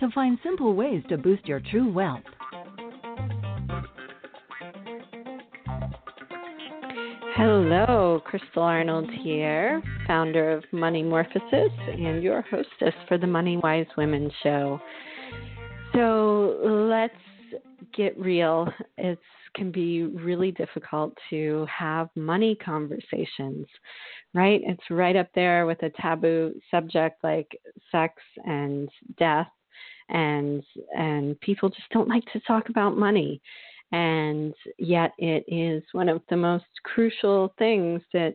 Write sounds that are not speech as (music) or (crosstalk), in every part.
To find simple ways to boost your true wealth. Hello, Crystal Arnold here, founder of Money Morphosis and your hostess for the Money Wise Women Show. So let's get real. It can be really difficult to have money conversations, right? It's right up there with a taboo subject like sex and death and and people just don't like to talk about money and yet it is one of the most crucial things that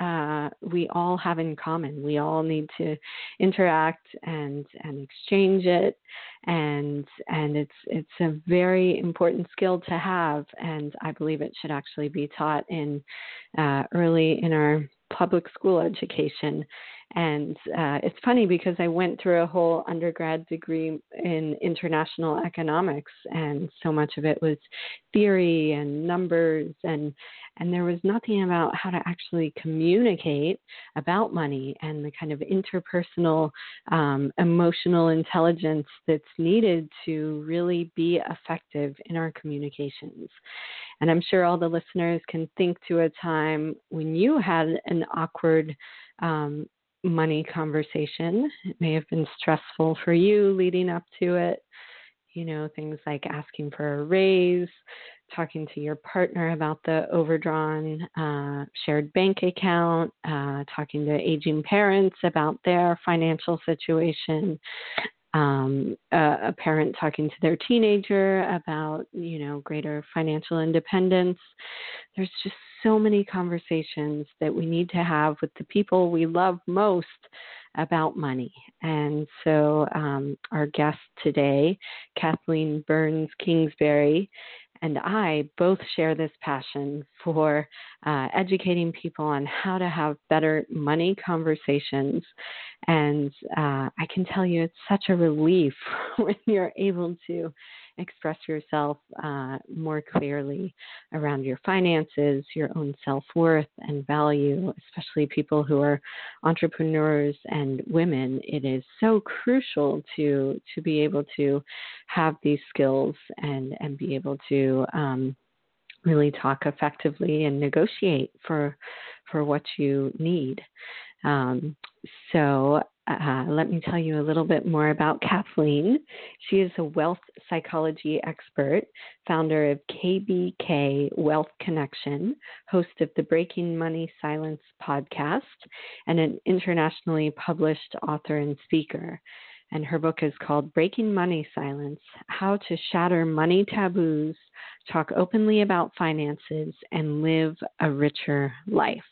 uh, we all have in common. We all need to interact and and exchange it, and and it's it's a very important skill to have. And I believe it should actually be taught in uh, early in our public school education and uh, it's funny because I went through a whole undergrad degree in international economics, and so much of it was theory and numbers, and and there was nothing about how to actually communicate about money and the kind of interpersonal um, emotional intelligence that's needed to really be effective in our communications. And I'm sure all the listeners can think to a time when you had an awkward um, money conversation. It may have been stressful for you leading up to it. You know, things like asking for a raise, talking to your partner about the overdrawn uh, shared bank account, uh, talking to aging parents about their financial situation, um, a, a parent talking to their teenager about, you know, greater financial independence. There's just so many conversations that we need to have with the people we love most about money. And so, um, our guest today, Kathleen Burns Kingsbury, and I both share this passion for uh, educating people on how to have better money conversations. And uh, I can tell you it's such a relief (laughs) when you're able to express yourself uh, more clearly around your finances, your own self worth and value, especially people who are entrepreneurs and women. It is so crucial to to be able to have these skills and and be able to um, really talk effectively and negotiate for for what you need. Um, so uh, let me tell you a little bit more about Kathleen. She is a wealth psychology expert, founder of KBK Wealth Connection, host of the Breaking Money Silence podcast, and an internationally published author and speaker. And her book is called Breaking Money Silence How to Shatter Money Taboos, Talk Openly About Finances, and Live a Richer Life.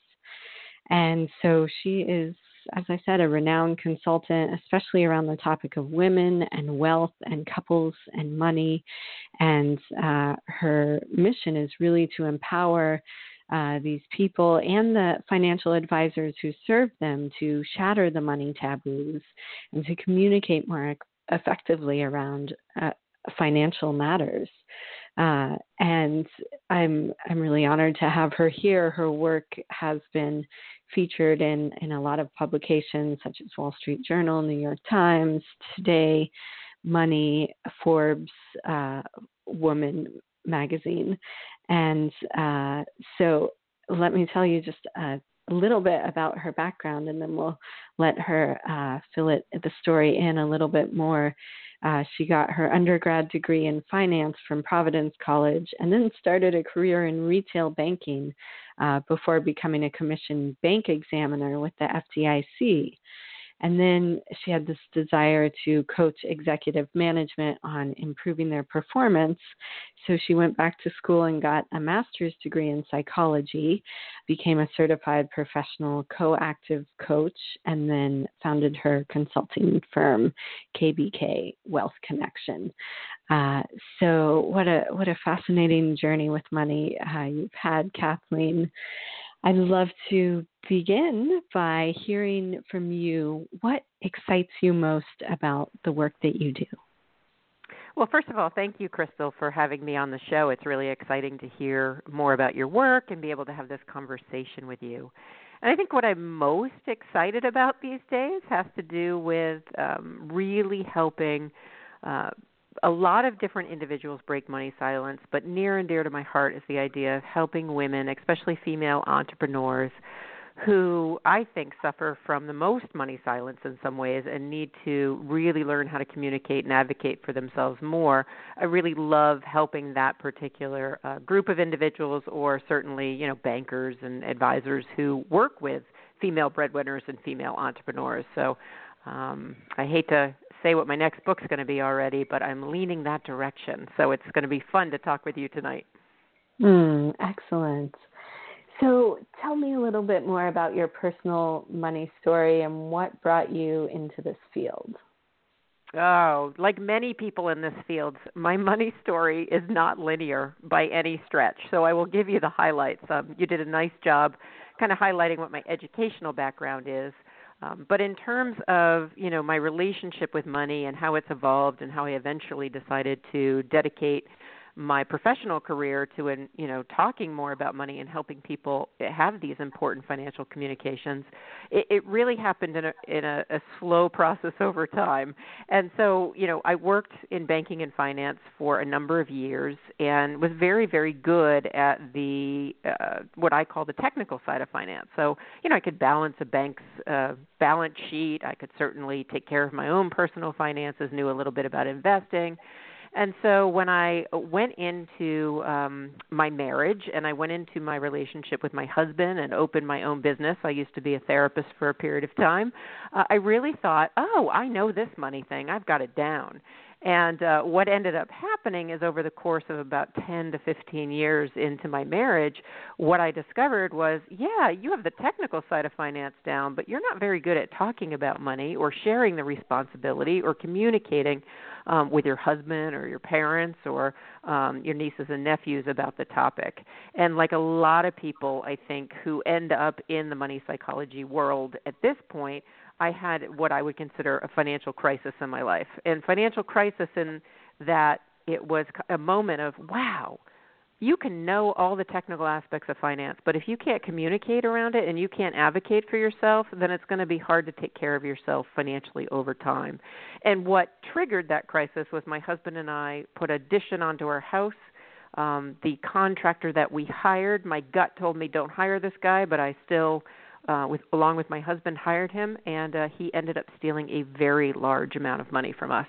And so she is as I said, a renowned consultant, especially around the topic of women and wealth and couples and money. And uh, her mission is really to empower uh, these people and the financial advisors who serve them to shatter the money taboos and to communicate more effectively around uh, financial matters. Uh, and I'm I'm really honored to have her here. Her work has been featured in, in a lot of publications such as Wall Street Journal, New York Times, Today, Money, Forbes, uh, Woman magazine. And uh, so let me tell you just a, a, little bit about her background, and then we'll let her uh, fill it the story in a little bit more. Uh, she got her undergrad degree in finance from Providence College and then started a career in retail banking uh, before becoming a commissioned bank examiner with the FDIC. And then she had this desire to coach executive management on improving their performance. So she went back to school and got a master's degree in psychology, became a certified professional co-active coach, and then founded her consulting firm, KBK Wealth Connection. Uh, so what a what a fascinating journey with money uh, you've had, Kathleen. I'd love to begin by hearing from you what excites you most about the work that you do. Well, first of all, thank you, Crystal, for having me on the show. It's really exciting to hear more about your work and be able to have this conversation with you. And I think what I'm most excited about these days has to do with um, really helping uh, a lot of different individuals break money silence, but near and dear to my heart is the idea of helping women, especially female entrepreneurs, who I think suffer from the most money silence in some ways and need to really learn how to communicate and advocate for themselves more. I really love helping that particular uh, group of individuals, or certainly, you know, bankers and advisors who work with female breadwinners and female entrepreneurs. So um, I hate to say what my next book's going to be already, but I'm leaning that direction. So it's going to be fun to talk with you tonight. Mm, excellent. So tell me a little bit more about your personal money story and what brought you into this field. Oh, like many people in this field, my (laughs) money story is not linear by any stretch. So I will give you the highlights. Um, you did a nice job kind of highlighting what my educational background is. Um, but in terms of you know my relationship with money and how it's evolved and how I eventually decided to dedicate my professional career to in you know talking more about money and helping people have these important financial communications. It, it really happened in a in a, a slow (laughs) process over time. And so you know i worked in banking and finance for a number of years and was very very good at the uh, what i call the technical side of finance. So you know i could balance a bank's uh, balance sheet. I could certainly take care of my own personal finances knew a little bit about investing and so when I went into um my marriage and I went into my relationship with my husband and opened my own business, I used to be a therapist for a period of time. Uh, I really thought, "Oh, I know this money thing. I've got it down." And uh, what ended up happening is over the course of about 10 to 15 years into my marriage, what I discovered was yeah, you have the technical side of finance down, but you're not very good at talking about money or sharing the responsibility or communicating um, with your husband or your parents or um, your nieces and nephews about the topic. And like a lot of people, I think, who end up in the money psychology world at this point, I had what I would consider a financial crisis in my life. And financial crisis in that it was a moment of, wow, you can know all the technical aspects of finance, but if you can't communicate around it and you can't advocate for yourself, then it's going to be hard to take care of yourself financially over time. And what triggered that crisis was my husband and I put addition onto our house. Um, the contractor that we hired, my gut told me don't hire this guy, but I still, uh, with along with my husband, hired him, and uh, he ended up stealing a very large amount of money from us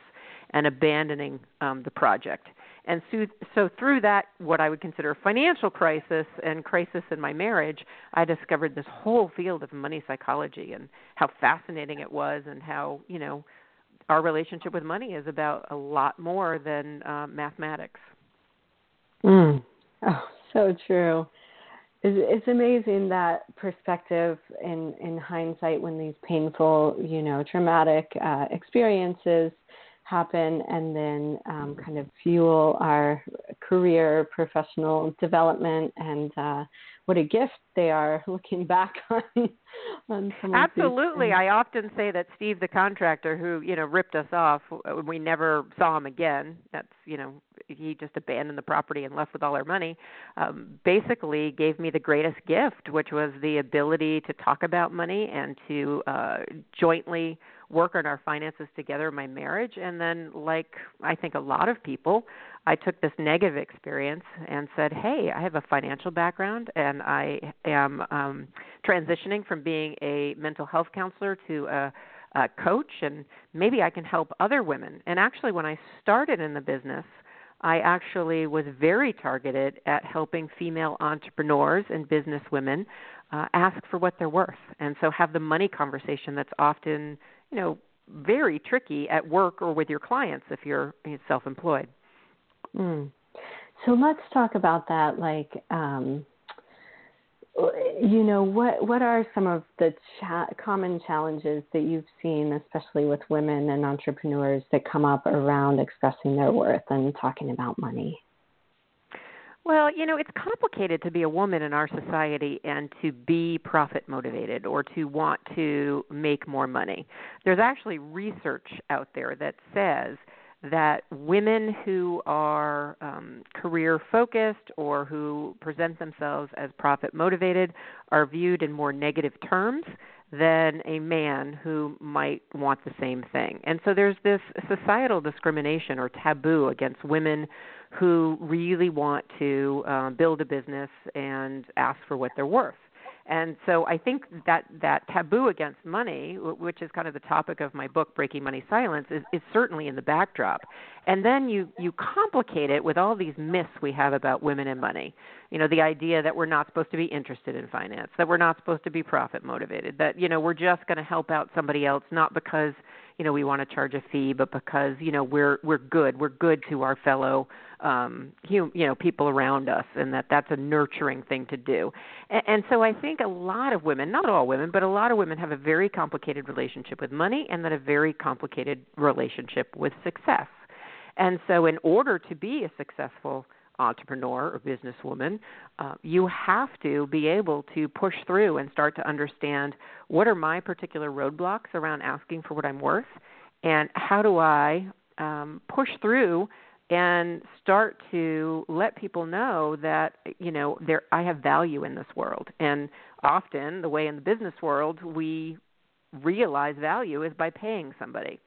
and abandoning um, the project. And so, so through that what i would consider a financial crisis and crisis in my marriage i discovered this whole field of money psychology and how fascinating it was and how you know our relationship with money is about a lot more than uh, mathematics. Mm. oh so true it's, amazing that perspective in in hindsight when these painful you know traumatic uh, experiences happen and then um, kind of fuel our career professional development and uh, what a gift they are (laughs) looking back on. on Absolutely, I often say that Steve, the contractor who you know ripped us off, we never saw him again. That's you know he just abandoned the property and left with all our money. Um, basically, gave me the greatest gift, which was the ability to talk about money and to uh, jointly work on our finances together in my marriage and then like i think a lot of people i took this negative experience and said hey i have a financial background and i am um transitioning from being a mental health counselor to a a coach and maybe I can help other women. And actually when I started in the business, I actually was very targeted at helping female entrepreneurs and business women uh, ask for what they're worth. And so have the money conversation that's often, you know, very tricky at work or with your clients if you're self employed. Mm. So let's talk about that. Like, um, you know, what what are some of the cha- common challenges that you've seen, especially with women and entrepreneurs, that come up around expressing their worth and talking about money? Well, you know, it's complicated to be a woman in our society and to be profit motivated or to want to make more money. There's actually research out there that says that women who are um, career focused or who present themselves as profit motivated are viewed in more negative terms than a man who might want the same thing. And so there's this societal discrimination or taboo against women who really want to uh, build a business and ask for what they're worth. And so I think that that taboo against money, which is kind of the topic of my book, Breaking Money Silence, is, is certainly in the backdrop. And then you you complicate it with all these myths we have about women and money. You know, the idea that we're not supposed to be interested in finance, that we're not supposed to be profit motivated, that you know we're just going to help out somebody else, not because you know we want to charge a fee, but because you know we're we're good, we're good to our fellow um you, you know people around us and that that's a nurturing thing to do. And, and so i think a lot of women not all women but a lot of women have a very complicated relationship with money and then a very complicated relationship with success. And so in order to be a successful entrepreneur or businesswoman, uh, you have to be able to push through and start to understand what are my particular roadblocks around asking for what I'm worth, and how do I um, push through and start to let people know that you know there I have value in this world. And often the way in the business world we realize value is by paying somebody.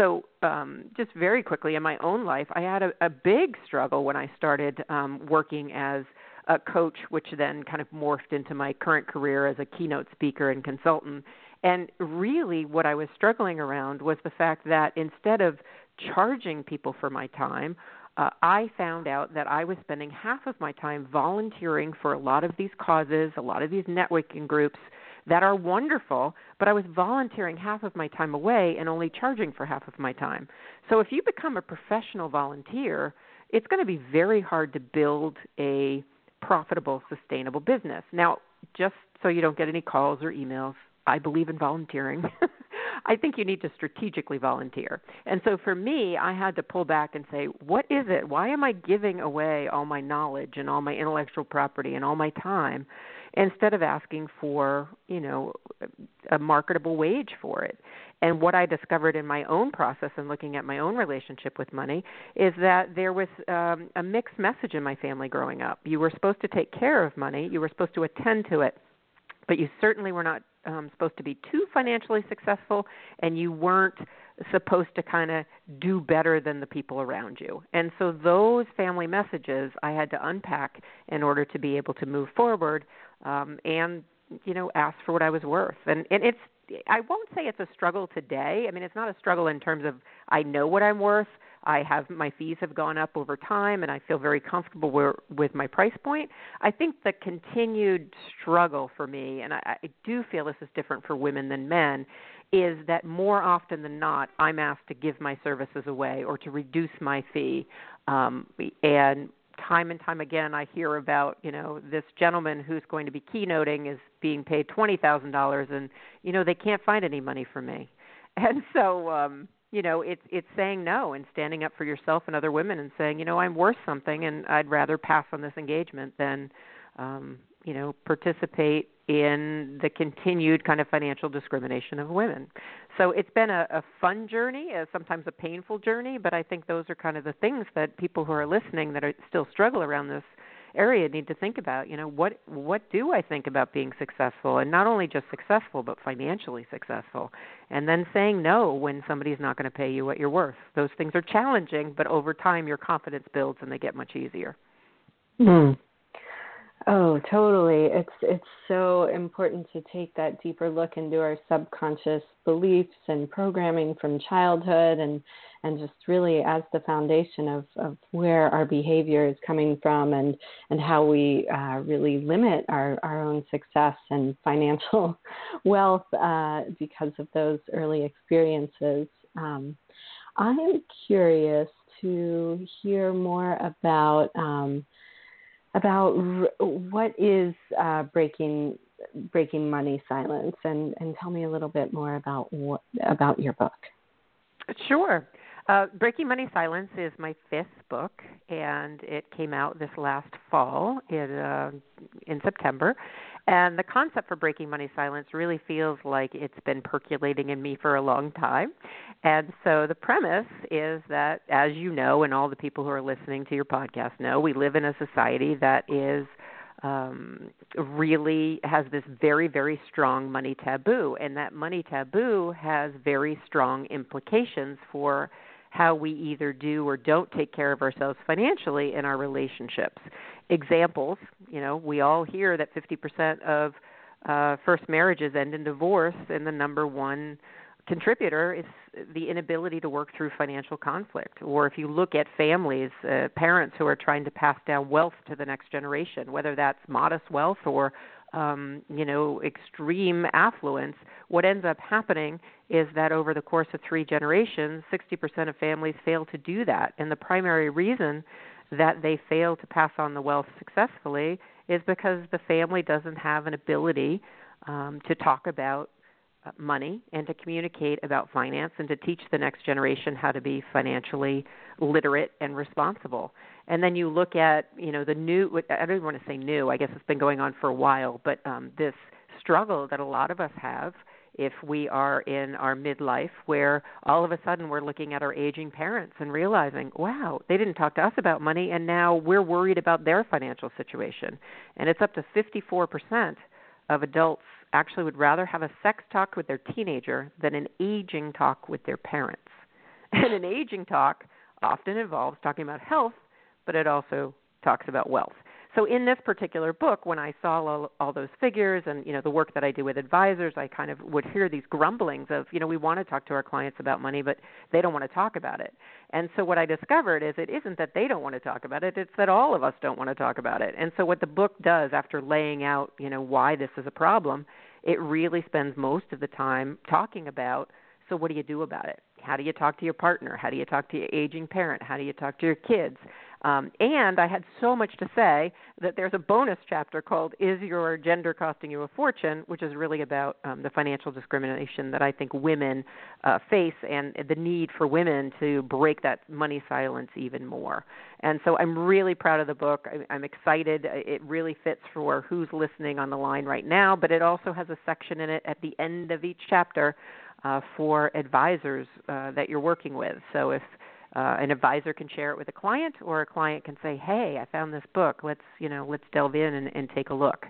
So, um, just very quickly in my own life, I had a, a big struggle when I started um, working as a coach, which then kind of morphed into my current career as a keynote speaker and consultant. And really, what I was struggling around was the fact that instead of charging people for my time, uh, I found out that I was spending half of my time volunteering for a lot of these causes, a lot of these networking groups that are wonderful, but I was volunteering half of my time away and only charging for half of my time. So if you become a professional volunteer, it's going to be very hard to build a profitable, sustainable business. Now, just so you don't get any calls or emails, I believe in volunteering. (laughs) I think you need to strategically volunteer. And so for me, I had to pull back and say, what is it? Why am I giving away all my knowledge and all my intellectual property and all my time instead of asking for, you know, a marketable wage for it? And what I discovered in my own process and looking at my own relationship with money is that there was um, a mixed message in my family growing up. You were supposed to take care of money, you were supposed to attend to it, but you certainly were not um, supposed to be too financially successful, and you weren't supposed to kind of do better than the people around you. And so those family messages I had to unpack in order to be able to move forward um, and you know ask for what I was worth. And and it's I won't say it's a struggle today. I mean, it's not a struggle in terms of I know what I'm worth. I have my fees have gone up over time, and I feel very comfortable where, with my price point. I think the continued struggle for me, and I, I do feel this is different for women than men, is that more often than not, I'm asked to give my services away or to reduce my fee, um, and time and time again I hear about, you know, this gentleman who's going to be keynoting is being paid twenty thousand dollars and you know, they can't find any money for me. (laughs) And so um you know it's it's saying no and standing up for yourself and other women and saying you know i'm worth something and i'd rather pass on this engagement than um you know participate in the continued kind of financial discrimination of women. So it's been a, a fun journey uh, sometimes a painful journey but i think those are kind of the things that people who are listening that are still struggle around this area need to think about. You know what what do i think about being successful? And not only just successful but financially successful. And then saying no when somebody's not going to pay you what you're worth. Those things are challenging but over time your confidence builds and they get much easier. Mm. Oh, totally. It's it's so important to take that deeper look into our subconscious beliefs and programming from childhood and and just really as the foundation of, of where our behavior is coming from and and how we uh, really limit our, our own success and financial (laughs) wealth uh, because of those early experiences. Um, I'm curious to hear more about um, about r- what is uh, breaking breaking money silence, and and tell me a little bit more about what about your book. Sure. Uh, Breaking Money Silence is my fifth book, and it came out this last fall in uh, in September. And the concept for Breaking Money Silence really feels like it's been percolating in me for a long time. And so the premise is that, as you know, and all the people who are listening to your podcast know, we live in a society that is um, really has this very, very strong money taboo, and that money taboo has very strong implications for how we either do or don't take care of ourselves financially in our relationships. Examples, you know, we all hear that 50% of uh, first marriages end in divorce, and the number one contributor is the inability to work through financial conflict. Or if you look at families, uh, parents who are trying to pass down wealth to the next generation, whether that's modest wealth or um, you know, extreme affluence, what ends up happening is that over the course of three generations, 60% of families fail to do that. And the primary reason that they fail to pass on the wealth successfully is because the family doesn't have an ability um, to talk about uh, money and to communicate about finance and to teach the next generation how to be financially literate and responsible. And then you look at, you know, the new I don't even want to say new, I guess it's been going on for a while, but um this struggle that a lot of us have if we are in our midlife where all of a sudden we're looking at our aging parents and realizing, wow, they didn't talk to us about money and now we're worried about their financial situation. And it's up to 54% of adults actually would rather have a sex talk with their teenager than an aging talk with their parents. (laughs) And an aging talk often involves talking about health, but it also talks about wealth. So in this particular book, when I saw all, all those figures and you know the work that I do with advisors, I kind of would hear these grumblings of you know we want to talk to our clients about money, but they don't want to talk about it. And so what I discovered is it isn't that they don't want to talk about it; it's that all of us don't want to talk about it. And so what the book does, after laying out you know why this is a problem, it really spends most of the time talking about so what do you do about it? How do you talk to your partner? How do you talk to your aging parent? How do you talk to your kids? Um, and I had so much to say that there's a bonus chapter called Is Your Gender Costing You a Fortune, which is really about um, the financial discrimination that I think women uh, face and the need for women to break that money silence even more. And so I'm really proud of the book. I, I'm excited. It really fits for who's listening on the line right now, but it also has a section in it at the end of each chapter uh, for advisors uh, that you're working with. So if uh, an advisor can share it with a client, or a client can say, "Hey, I found this book. Let's you know let's delve in and, and take a look."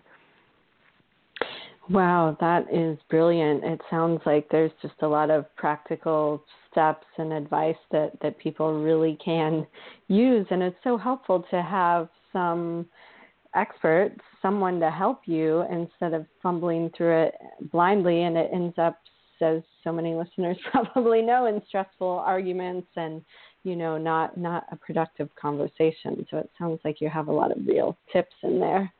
Wow, that is brilliant. It sounds like there's just a lot of practical steps and advice that that people really can use, and it's so helpful to have some expert, someone to help you instead of fumbling through it blindly, and it ends up as so many listeners (laughs) probably know, in stressful arguments and you know not not a productive conversation. So it sounds like you have a lot of real tips in there.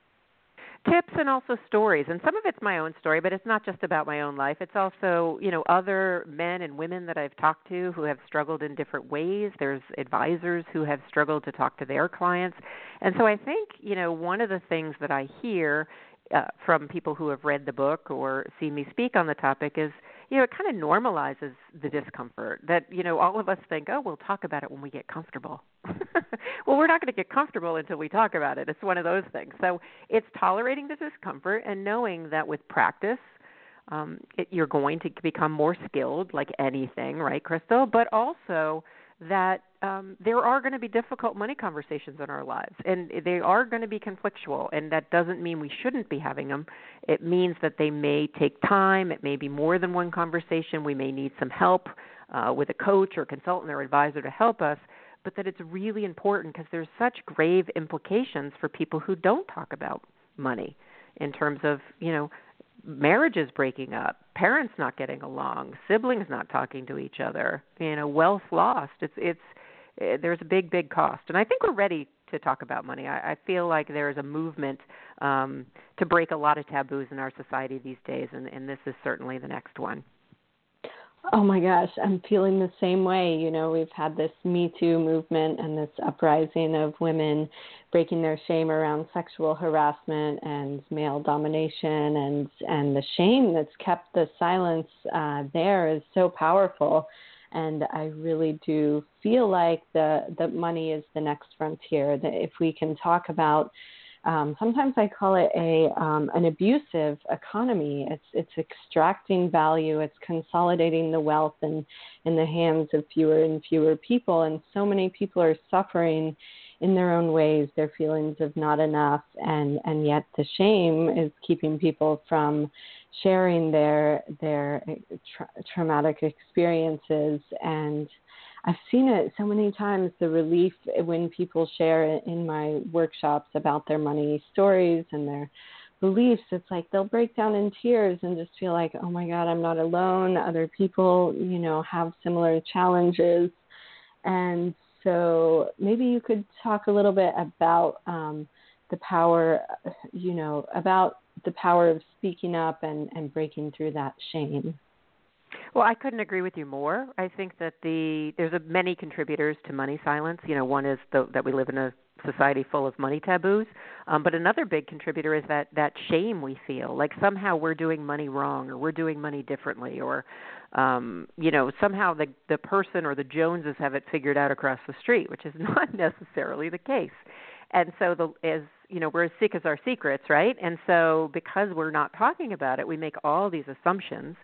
Tips and also stories. And some of it's my own story but it's not just about my own life. It's also you know other men and women that i've talked to who have struggled in different ways. There's advisors who have struggled to talk to their clients. And so i think you know one of the things that i hear uh, from people who have read the book or seen me speak on the topic is you know, it kind of normalizes the discomfort that, you know, all of us think, oh, we'll talk about it when we get comfortable. (laughs) well, we're not going to get comfortable until we talk about it. It's one of those things. So it's tolerating the discomfort and knowing that with practice, um, it, you're going to become more skilled, like anything, right, Crystal? But also that um, there are going to be difficult money conversations in our lives, and they are going to be conflictual. And that doesn't mean we shouldn't be having them. It means that they may take time. It may be more than one conversation. We may need some help uh, with a coach or consultant or advisor to help us. But that it's really important because there's such grave implications for people who don't talk about money in terms of you know marriages breaking up parents not getting along siblings not talking to each other you know wealth lost it's it's there's a big big cost and i think we're ready to talk about money i, I feel like there is a movement um to break a lot of taboos in our society these days and and this is certainly the next one Oh my gosh, I'm feeling the same way. You know, we've had this Me Too movement and this uprising of women breaking their shame around sexual harassment and male domination and and the shame that's kept the silence uh, there is so powerful. And I really do feel like the the money is the next frontier. That if we can talk about um, sometimes I call it a um, an abusive economy. It's it's extracting value. It's consolidating the wealth in in the hands of fewer and fewer people, and so many people are suffering in their own ways. Their feelings of not enough, and and yet the shame is keeping people from sharing their their eh, tra- traumatic experiences and I've seen it so many times the relief when people share in my workshops about their money stories and their beliefs. It's like they'll break down in tears and just feel like, oh my God, I'm not alone. Other people, you know, have similar challenges. And so maybe you could talk a little bit about um, the power, you know, about the power of speaking up and, and breaking through that shame. Well, I couldn't agree with you more. I think that the there's a, many contributors to money silence. You know, one is the, that we live in a society full of money taboos, um, but another big contributor is that that shame we feel like somehow we're doing money wrong or we're doing money differently or um you know somehow the the person or the joneses have it figured out across the street which is (laughs) not necessarily the case. And so the as you know we're as sick as our secrets right? And so because we're not talking about it we make all these assumptions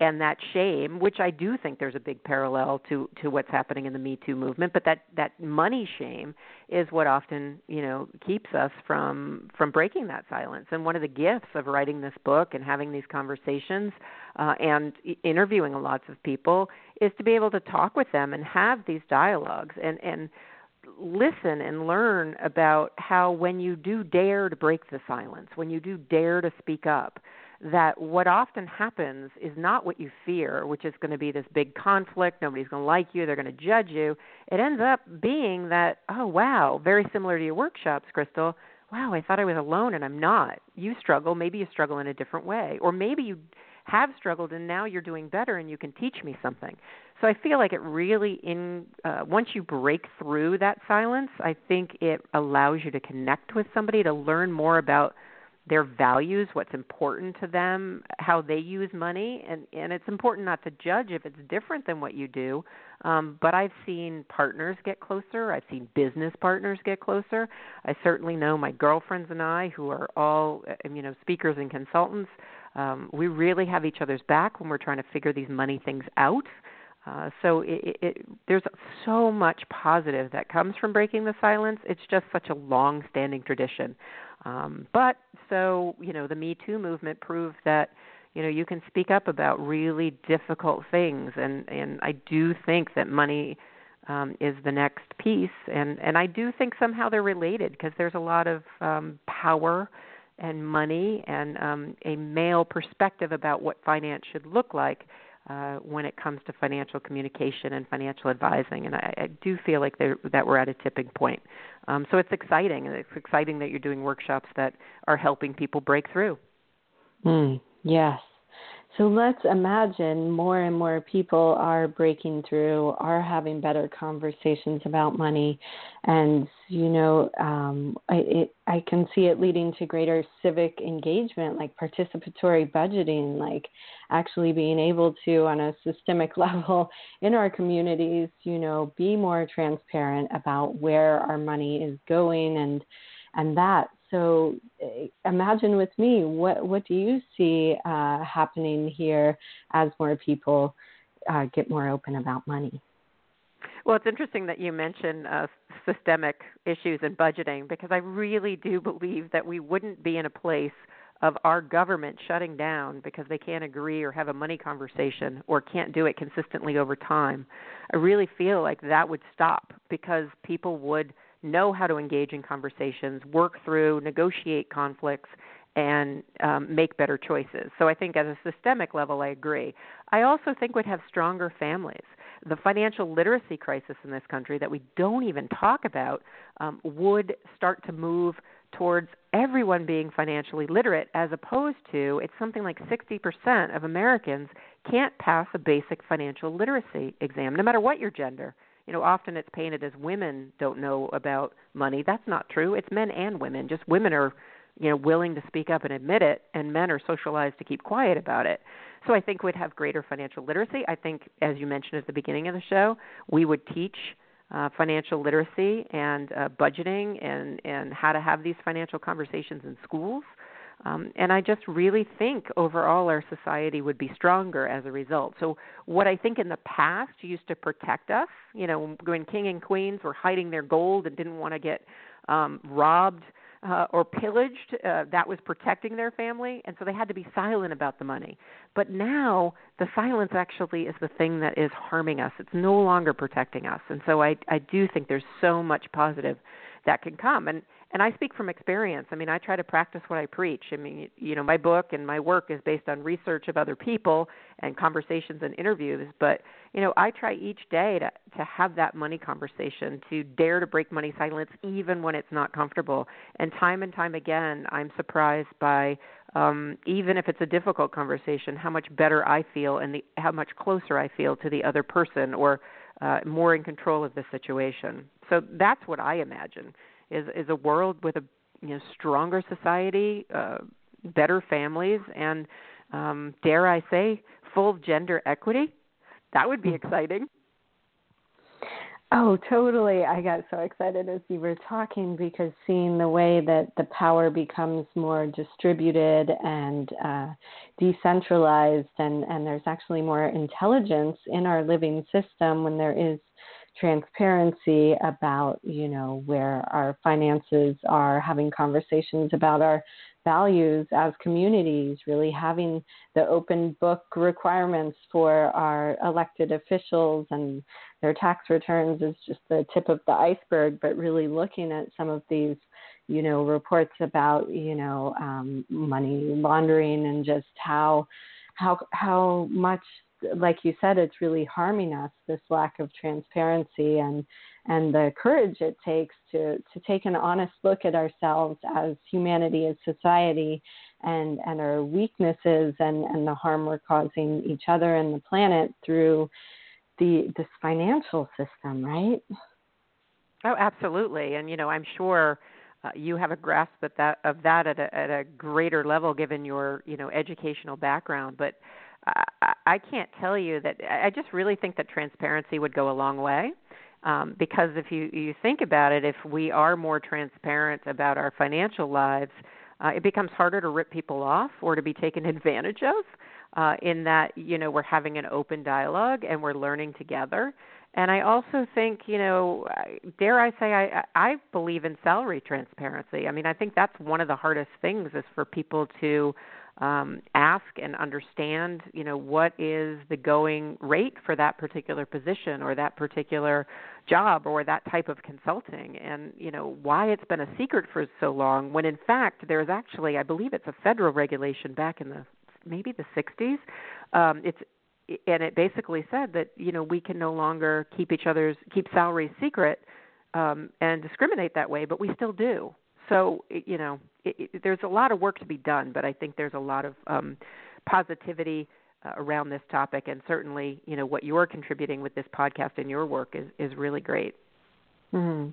and that shame, which I do think there's a big parallel to to what's happening in the Me Too movement, but that that money shame is what often you know keeps us from from breaking that silence. And one of the gifts of writing this book and having these conversations uh, and interviewing a lots of people is to be able to talk with them and have these dialogues and and listen and learn about how when you do dare to break the silence, when you do dare to speak up that what often happens is not what you fear, which is going to be this big conflict, nobody's going to like you, they're going to judge you. It ends up being that, oh, wow, very similar to your workshops, Crystal. Wow, I thought I was alone and I'm not. You struggle, maybe you struggle in a different way, or maybe you have struggled and now you're doing better and you can teach me something. So I feel like it really in uh, once you break through that silence, I think it allows you to connect with somebody to learn more about their values, what's important to them, how they use money, and and it's important not to judge if it's different than what you do. Um, but I've seen partners get closer. I've seen business partners get closer. I certainly know my girlfriends and I, who are all uh, you know speakers and consultants. Um, we really have each other's back when we're trying to figure these money things out. Uh, so it, it, it, there's so much positive that comes from breaking the silence. It's just such a long-standing tradition. Um, but so you know, the Me Too movement proved that you know you can speak up about really difficult things, and and I do think that money um, is the next piece, and and I do think somehow they're related because there's a lot of um, power and money and um, a male perspective about what finance should look like uh, when it comes to financial communication and financial advising. And I, I do feel like that we're at a tipping point. Um, so it's exciting. and It's exciting that you're doing workshops that are helping people break through. Mm, yes. So let's imagine more and more people are breaking through, are having better conversations about money, and you know, um, I, it, I can see it leading to greater civic engagement, like participatory budgeting, like actually being able to, on a systemic (laughs) level in our communities, you know, be more transparent about where our money is going and and that so eh, imagine with me, what what do you see uh, happening here as more people uh, get more open about money? Well, it's interesting that you mention uh, systemic issues in budgeting because I really do believe that we wouldn't be in a place of our government shutting down because they can't agree or have a money conversation or can't do it consistently over time. I really feel like that would stop because people would know how to engage in conversations, work through, negotiate conflicts, and um, make better choices. So I think at a systemic level, I agree. I also think we'd have stronger families. The financial literacy crisis in this country that we don't even talk about um, would start to move towards everyone being financially literate, as opposed to it's something like 60% of Americans can't pass a basic financial literacy exam, no matter what your gender. You know, often it's painted as women don't know about money. That's not true. It's men and women. Just women are, you know, willing to speak up and admit it, and men are socialized to keep quiet about it. So I think we'd have greater financial literacy. I think, as you mentioned at the beginning of the show, we would teach uh, financial literacy and uh, budgeting and, and how to have these financial conversations in schools. Um, and I just really think overall our society would be stronger as a result. So, what I think in the past used to protect us, you know, when king and queens were hiding their gold and didn't want to get um, robbed uh, or pillaged, uh, that was protecting their family, and so they had to be silent about the money. But now the silence actually is the thing that is harming us. It's no longer protecting us, and so I I do think there's so much positive that can come. And and I speak from experience. I mean, I try to practice what I preach. I mean, you know, my book and my work is based on research of other people and conversations and interviews, but you know, I try each day to to have that money conversation, to dare to break money silence even when it's not comfortable. And time and time again, I'm surprised by um even if it's a difficult conversation, how much better I feel and the how much closer I feel to the other person or uh, more in control of the situation. So that's what I imagine is is a world with a you know stronger society, uh, better families, and um, dare I say, full gender equity. That would be hmm. exciting. Oh, totally. I got so excited as you were talking because seeing the way that the power becomes more distributed and uh, decentralized, and, and there's actually more intelligence in our living system when there is transparency about you know where our finances are having conversations about our values as communities really having the open book requirements for our elected officials and their tax returns is just the tip of the iceberg. But really looking at some of these you know reports about you know um, money laundering and just how how how much like you said, it's really harming us. This lack of transparency and and the courage it takes to to take an honest look at ourselves as humanity, as society, and and our weaknesses and and the harm we're causing each other and the planet through the this financial system, right? Oh, absolutely. And you know, I'm sure. Uh, you have a grasp at that of that at a, at a greater level given your you know educational background but I, I can't tell you that. I just really think that transparency would go a long way. Um, because if you you think about it, if we are more transparent about our financial lives, uh, it becomes harder to rip people off or to be taken (laughs) advantage of. Uh, in that you know we're having an open dialogue and we're learning together. And I also think, you know, dare I say, I I believe in salary transparency. I mean, I think that's one of the hardest things is for people to um, ask and understand, you know, what is the going rate for that particular position or that particular job or that type of consulting, and you know why it's been a secret for so long. When in fact there's actually, I believe it's a federal regulation back in the maybe the 60s. Um, it's and it basically said that you know we can no longer keep each other's keep salaries secret um, and discriminate that way, but we still do. So you know, it, it, there's a lot of work to be done, but I think there's a lot of um, positivity uh, around this topic, and certainly, you know, what you're contributing with this podcast and your work is is really great. Mm-hmm.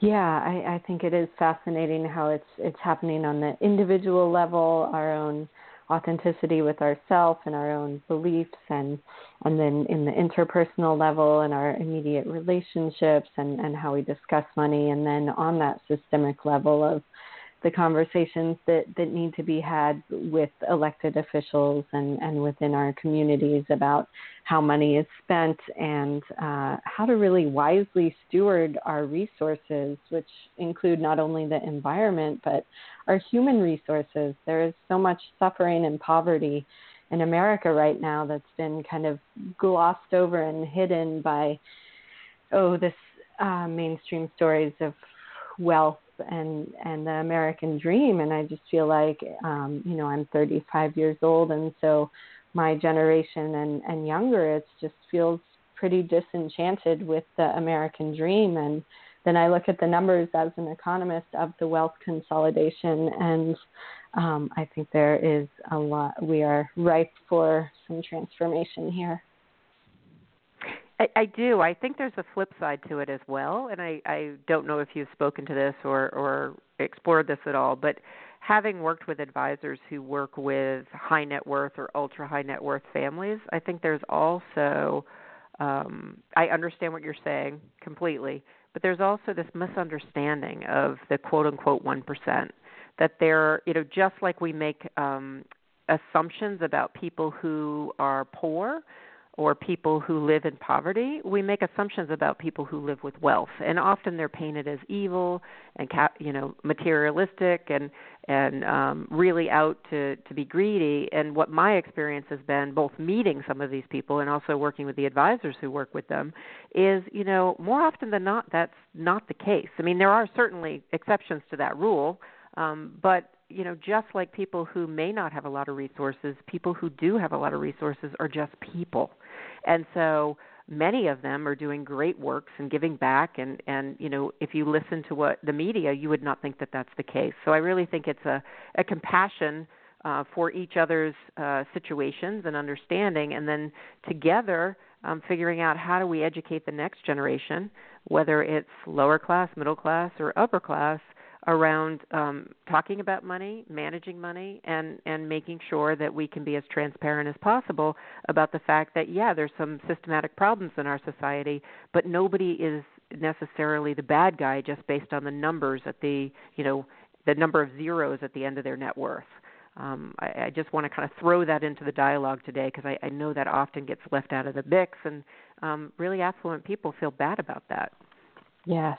Yeah, I, I think it is fascinating how it's it's happening on the individual level, our own authenticity with ourself and our own beliefs and and then in the interpersonal level and our immediate relationships and, and how we discuss money. And then on that systemic level of the conversations that, that need to be had with elected officials and, and within our communities about how money is spent and uh, how to really wisely steward our resources, which include not only the environment but our human resources. There is so much suffering and poverty in America right now that's been kind of glossed over and hidden by, oh, this uh, mainstream stories of wealth and and the American dream, and I just feel like um, you know I'm 35 years old, and so my generation and and younger, it just feels pretty disenchanted with the American dream, and then I look at the numbers as an economist of the wealth consolidation, and um, I think there is a lot. We are ripe for some transformation here. I, I do. I think there's a flip side to it as well, and I, I don't know if you've spoken to this or, or explored this at all, but having worked with advisors who work with high net worth or ultra high net worth families, I think there's also um, I understand what you're saying completely, but there's also this misunderstanding of the quote unquote one percent that they're you know just like we make um, assumptions about people who are poor or people who live in poverty, we make assumptions about people who live with wealth, and often they're painted as evil and you know materialistic and and um, really out to to be greedy. And what my experience has been, both meeting some of these people and also working with the advisors who work with them, is you know more often than not that's not the case. I mean, there are certainly exceptions to that rule, um, but you know, just like people who may not have a lot of resources, people who do have a lot of resources are just people. And so many of them are doing great works and giving back. And and you know if you listen to what the media you would not think that that's the case. So i really think it's a a compassion uh, for each other's uh, situations and understanding. And then together um, figuring out how do we educate the next generation whether it's lower class middle class or upper class around um, talking about money, managing money, and and making sure that we can be as transparent as possible about the fact that yeah, there's some systematic problems in our society, but nobody is necessarily the bad guy just based on the numbers at the you know the number of zeros at the end of their net worth. Um, I, I just want to kind of throw that into the dialogue today because I, I know that often gets left out of the mix, and um, really affluent people feel bad about that. Yes,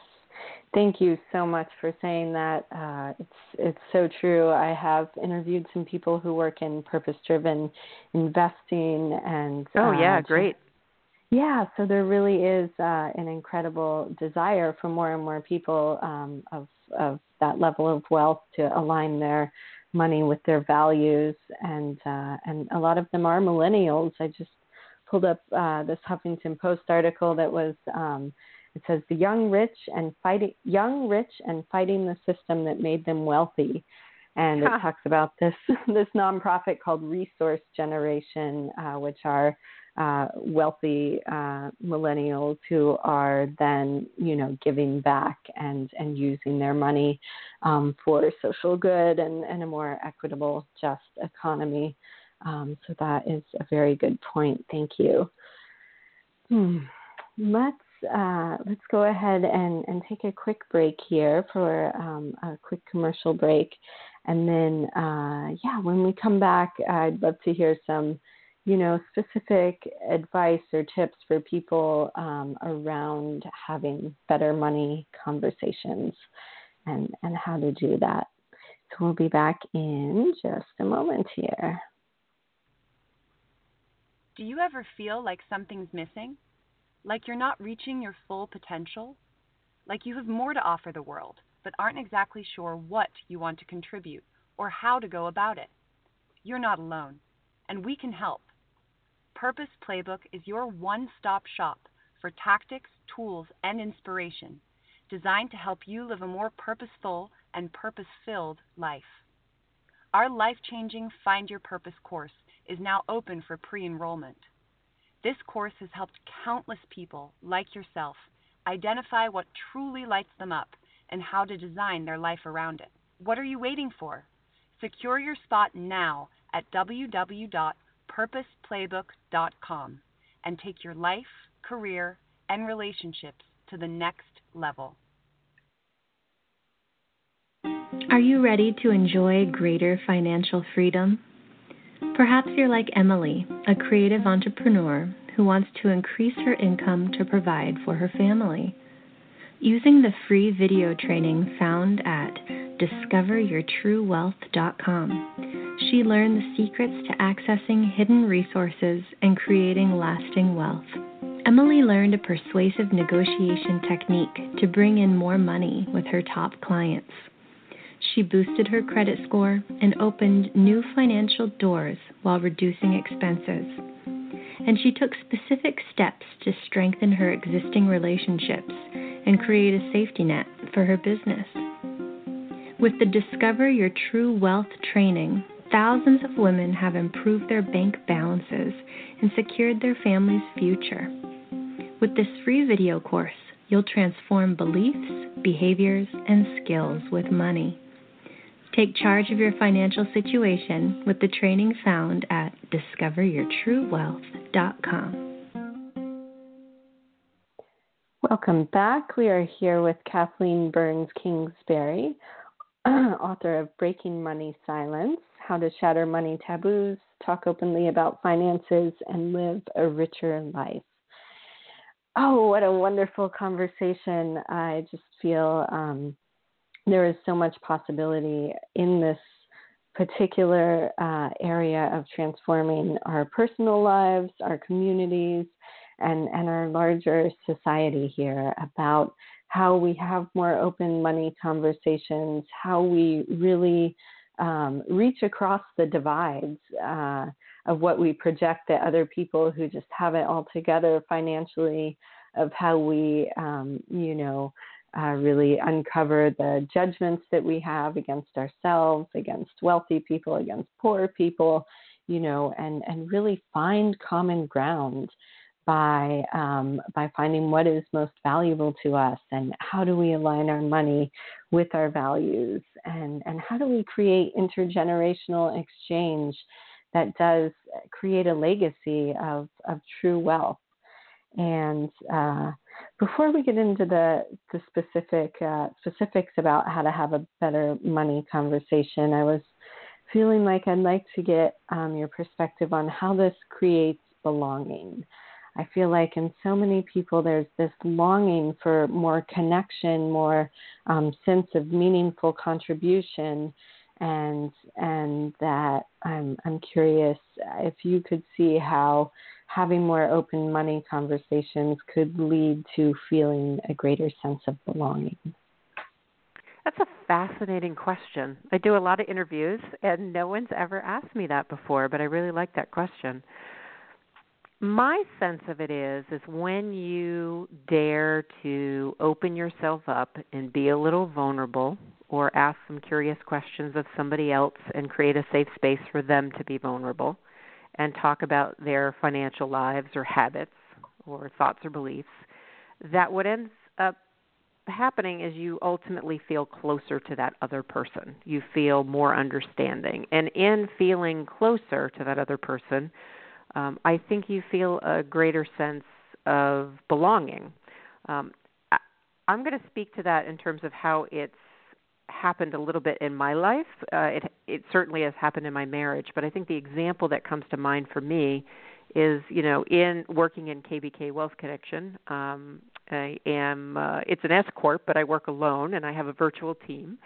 Thank you so much for saying that. Uh, it's it's so true. I have interviewed some people who work in purpose-driven investing, and oh yeah, uh, great. Yeah, so there really is uh, an incredible desire for more and more people um, of of that level of wealth to align their money with their values, and uh, and a lot of them are millennials. I just pulled up uh, this Huffington Post article that was. Um, it says the young rich and fighting young rich and fighting the system that made them wealthy. And it talks about this (laughs) this nonprofit called Resource Generation, uh, which are uh, wealthy uh, millennials who are then, you know, giving back and and using their money um, for social good and, and a more equitable, just economy. Um, so that is a very good point. Thank you. Hmm. Let's uh, let's go ahead and, and take a quick break here for um, a quick commercial break. And then, uh, yeah, when we come back, I'd love to hear some, you know, specific advice or tips for people um, around having better money conversations and, and how to do that. So we'll be back in just a moment here. Do you ever feel like something's missing? Like you're not reaching your full potential, like you have more to offer the world, but aren't exactly sure what you want to contribute or how to go about it. You're not alone, and we can help. Purpose Playbook is your one stop shop for tactics, tools, and inspiration designed to help you live a more purposeful and purpose filled life. Our life changing Find Your Purpose course is now open for pre enrollment. This course has helped countless people like yourself identify what truly lights them up and how to design their life around it. What are you waiting for? Secure your spot now at www.purposeplaybook.com and take your life, career, and relationships to the next level. Are you ready to enjoy greater financial freedom? Perhaps you're like Emily, a creative entrepreneur who wants to increase her income to provide for her family. Using the free video training found at discoveryourtruewealth.com, she learned the secrets to accessing hidden resources and creating lasting wealth. Emily learned a persuasive negotiation technique to bring in more money with her top clients. She boosted her credit score and opened new financial doors while reducing expenses. And she took specific steps to strengthen her existing relationships and create a safety net for her business. With the Discover Your True Wealth training, thousands of women have improved their bank balances and secured their family's future. With this free video course, you'll transform beliefs, behaviors, and skills with money. Take charge of your financial situation with the training found at discoveryourtruewealth.com. Welcome back. We are here with Kathleen Burns Kingsbury, (clears throat) author of Breaking Money Silence How to Shatter Money Taboos, Talk Openly About Finances, and Live a Richer Life. Oh, what a wonderful conversation. I just feel um, there is so much possibility in this particular uh, area of transforming our personal lives, our communities, and, and our larger society here about how we have more open money conversations, how we really um, reach across the divides uh, of what we project to other people who just have it all together financially, of how we, um, you know, uh, really uncover the judgments that we have against ourselves, against wealthy people, against poor people, you know, and, and really find common ground by um, by finding what is most valuable to us and how do we align our money with our values and and how do we create intergenerational exchange that does create a legacy of of true wealth and uh, before we get into the the specific uh, specifics about how to have a better money conversation, I was feeling like I'd like to get um, your perspective on how this creates belonging. I feel like in so many people, there's this longing for more connection, more um, sense of meaningful contribution, and and that I'm I'm curious if you could see how having more open money conversations could lead to feeling a greater sense of belonging. That's a fascinating question. I do a lot of interviews, and no one's ever asked me that before, but I really like that question. My sense of it is is when you dare to open yourself up and be a little vulnerable or ask some curious questions of somebody else and create a safe space for them to be vulnerable and talk about their financial lives or habits or thoughts or beliefs, that what ends up happening is you ultimately feel closer to that other person. You feel more understanding. And in feeling closer to that other person, um, I think you feel a greater sense of belonging. Um, I, I'm going to speak to that in terms of how it's happened a little bit in my life. Uh, it it certainly has happened in my marriage, but I think the example that comes to mind for me is you know in working in KBK Wealth Connection. Um, I am uh, it's an S corp, but I work alone and I have a virtual team.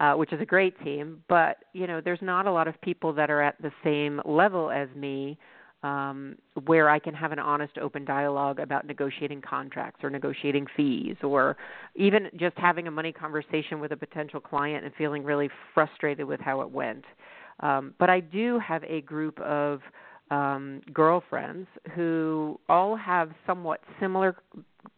Uh, which is a great team, but you know, there's not a lot of people that are at the same level as me um, where I can have an honest, open dialogue about negotiating contracts or negotiating fees, or even just having a money conversation with a potential client and feeling really frustrated with how it went. Um, but I do have a group of um, girlfriends who all have somewhat similar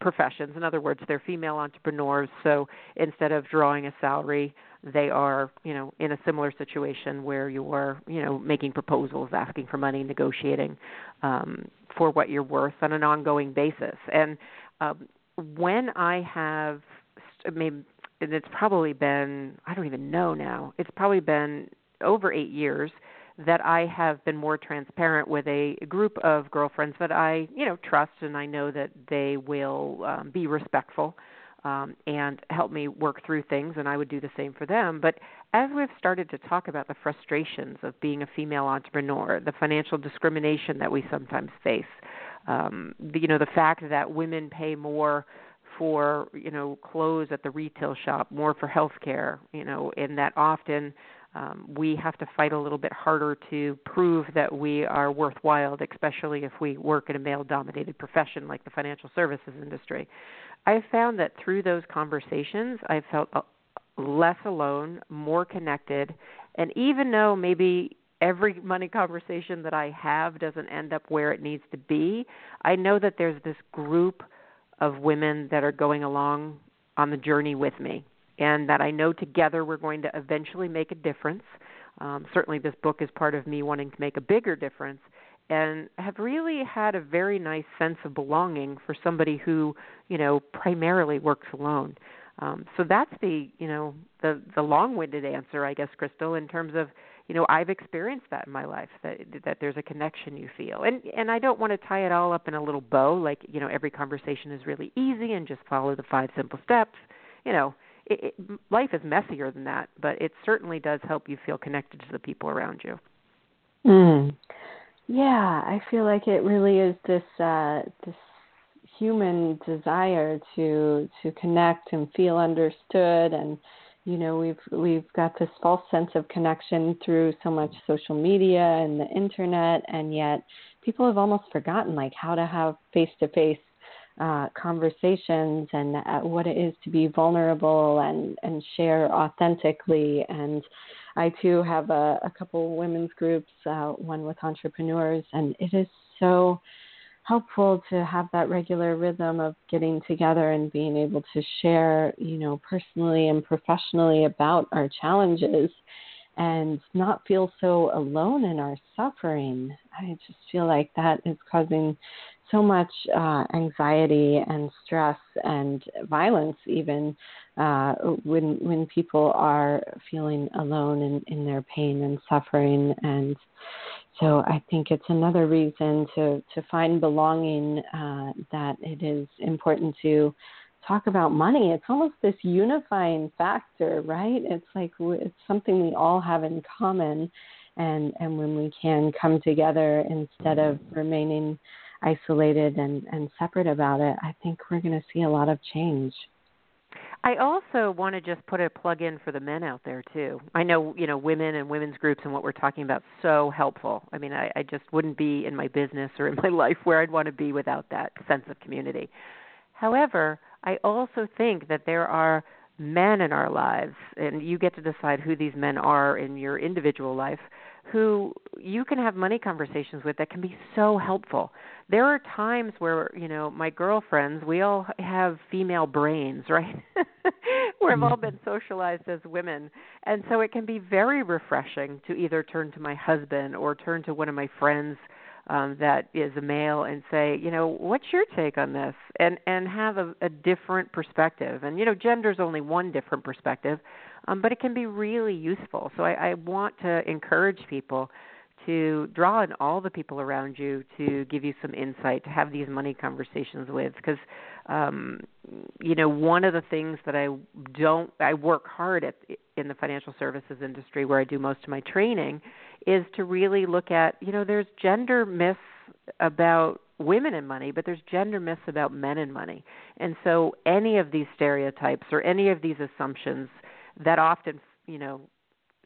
professions. In other words, they're female entrepreneurs. So instead of drawing a salary, they are, you know, in a similar situation where you are, you know, making proposals, asking for money, negotiating um, for what you're worth on an ongoing basis. And um, when I have, I mean, and it's probably been, I don't even know now. It's probably been over eight years that I have been more transparent with a group of girlfriends that I, you know, trust and I know that they will um, be respectful um, and help me work through things, and I would do the same for them. But as we've started to talk about the frustrations of being a female entrepreneur, the financial discrimination that we sometimes face, um, the, you know, the fact that women pay more for you know clothes at the retail shop, more for health care, you know, and that often um, we have to fight a little bit harder to prove that we are worthwhile, especially if we work in a male dominated profession like the financial services industry. I've found that through those conversations, I've felt less alone, more connected, and even though maybe every money conversation that I have doesn't end up where it needs to be, I know that there's this group of women that are going along on the journey with me and that I know together we're going to eventually make a difference. Um, certainly, this book is part of me wanting to make a bigger difference, and have really had a very nice sense of belonging for somebody who, you know, primarily works alone. Um, so that's the, you know, the the long-winded answer, I guess, Crystal, in terms of, you know, I've experienced that in my life that that there's a connection you feel, and and I don't want to tie it all up in a little bow, like you know, every conversation is really easy and just follow the five simple steps. You know, it, it, life is messier than that, but it certainly does help you feel connected to the people around you. Mm. Yeah, I feel like it really is this uh, this human desire to to connect and feel understood and you know we've we've got this false sense of connection through so much social media and the internet and yet people have almost forgotten like how to have face to face uh, conversations and uh, what it is to be vulnerable and, and share authentically. And I too have a, a couple women's groups, uh, one with entrepreneurs, and it is so helpful to have that regular rhythm of getting together and being able to share, you know, personally and professionally about our challenges and not feel so alone in our suffering. I just feel like that is causing so much uh, anxiety and stress and violence, even uh, when when people are feeling alone in, in their pain and suffering. And so, I think it's another reason to to find belonging uh, that it is important to talk about money. It's almost this unifying factor, right? It's like it's something we all have in common. And, and when we can come together instead of remaining isolated and, and separate about it, I think we're going to see a lot of change. I also want to just put a plug in for the men out there too. I know you know women and women's groups and what we're talking about so helpful. I mean, I, I just wouldn't be in my business or in my (laughs) life where I'd want to be without that sense of community. However, I also think that there are men in our lives, and you get to decide who these men are in your individual life, who you can have money conversations with that can be so helpful. There are times where, you know, my girlfriends, we all have female brains, (laughs) right? We've all been mm-hmm. socialized as women. And so it can be very refreshing to either turn to my husband or turn to one of my friends um, that is a male and say, you know, what's your take on this? And and have a, a different perspective. And you know, gender is only one different perspective, um, but it can be really useful. So I, I want to encourage people to draw in all the people around you to give you some insight to have these money conversations with because um you know one of the things that I don't I work hard at in the financial services industry where I do most of my training is to really look at you know there's gender myths about women and money but there's gender myths about men and money. And so any of these stereotypes or any of these assumptions that often you know